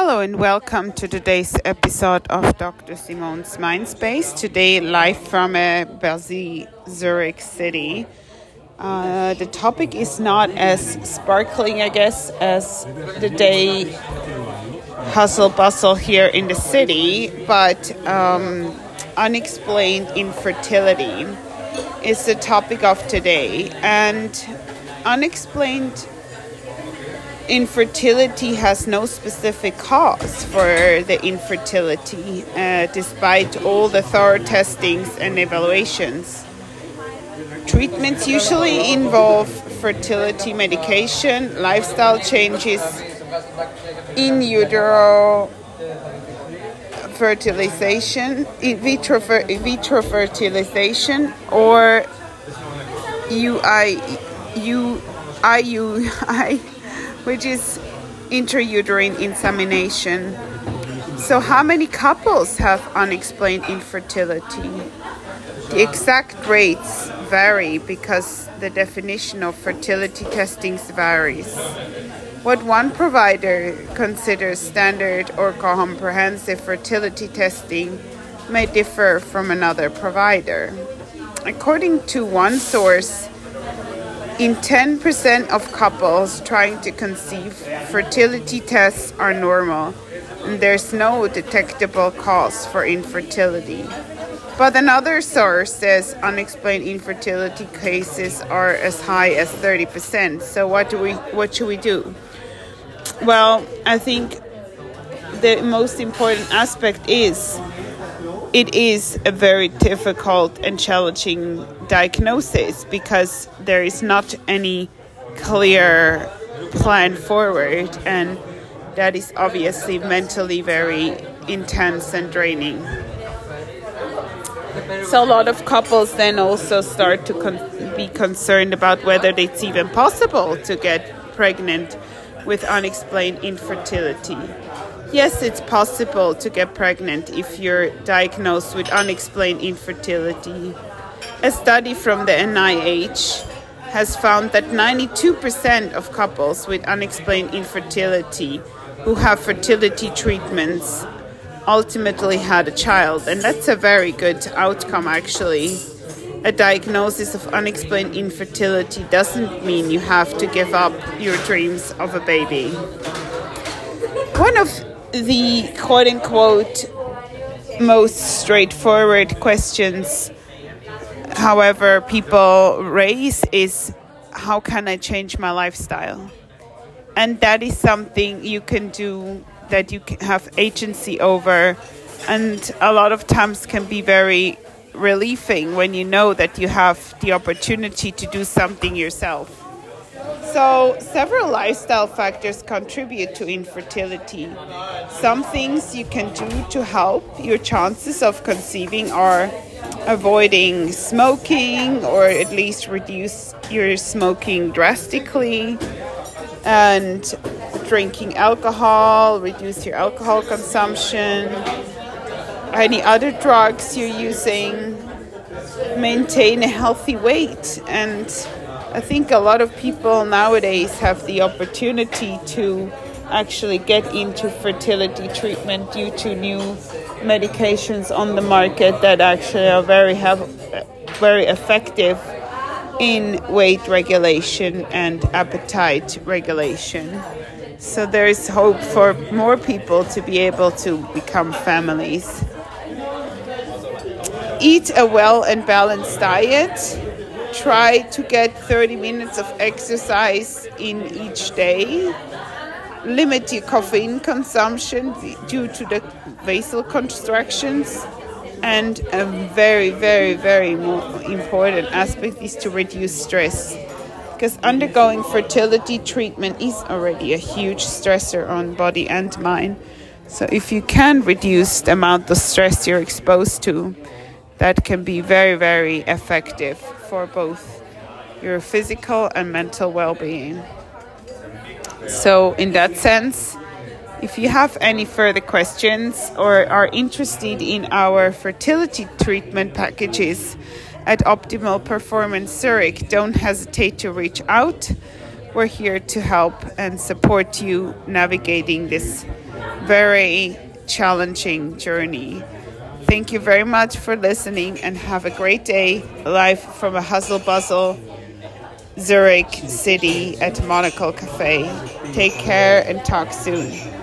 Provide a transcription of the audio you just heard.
Hello and welcome to today's episode of Dr. Simone's Mindspace. Today, live from a busy Zurich city. Uh, the topic is not as sparkling, I guess, as the day hustle bustle here in the city, but um, unexplained infertility is the topic of today. And unexplained infertility has no specific cause for the infertility, uh, despite all the thorough testings and evaluations. Treatments usually involve fertility medication, lifestyle changes, in utero fertilization, in vitro, in vitro fertilization, or UI, IUI which is intrauterine insemination. So, how many couples have unexplained infertility? The exact rates vary because the definition of fertility testings varies. What one provider considers standard or comprehensive fertility testing may differ from another provider. According to one source, in 10% of couples trying to conceive, fertility tests are normal and there's no detectable cause for infertility. But another source says unexplained infertility cases are as high as 30%. So what do we what should we do? Well, I think the most important aspect is it is a very difficult and challenging diagnosis because there is not any clear plan forward, and that is obviously mentally very intense and draining. So, a lot of couples then also start to con- be concerned about whether it's even possible to get pregnant with unexplained infertility. Yes, it's possible to get pregnant if you're diagnosed with unexplained infertility. A study from the NIH has found that 92% of couples with unexplained infertility who have fertility treatments ultimately had a child, and that's a very good outcome actually. A diagnosis of unexplained infertility doesn't mean you have to give up your dreams of a baby. One of the quote unquote most straightforward questions, however, people raise is how can I change my lifestyle? And that is something you can do that you can have agency over, and a lot of times can be very relieving when you know that you have the opportunity to do something yourself. So, several lifestyle factors contribute to infertility. Some things you can do to help. Your chances of conceiving are avoiding smoking or at least reduce your smoking drastically. And drinking alcohol, reduce your alcohol consumption, any other drugs you're using, maintain a healthy weight and I think a lot of people nowadays have the opportunity to actually get into fertility treatment due to new medications on the market that actually are very have very effective in weight regulation and appetite regulation. So there is hope for more people to be able to become families. Eat a well and balanced diet try to get 30 minutes of exercise in each day. Limit your caffeine consumption due to the vasal constrictions. And a very, very, very important aspect is to reduce stress. Because undergoing fertility treatment is already a huge stressor on body and mind. So if you can reduce the amount of stress you're exposed to, that can be very, very effective for both your physical and mental well being. So, in that sense, if you have any further questions or are interested in our fertility treatment packages at Optimal Performance Zurich, don't hesitate to reach out. We're here to help and support you navigating this very challenging journey. Thank you very much for listening and have a great day live from a hustle bustle Zurich city at Monocle Cafe. Take care and talk soon.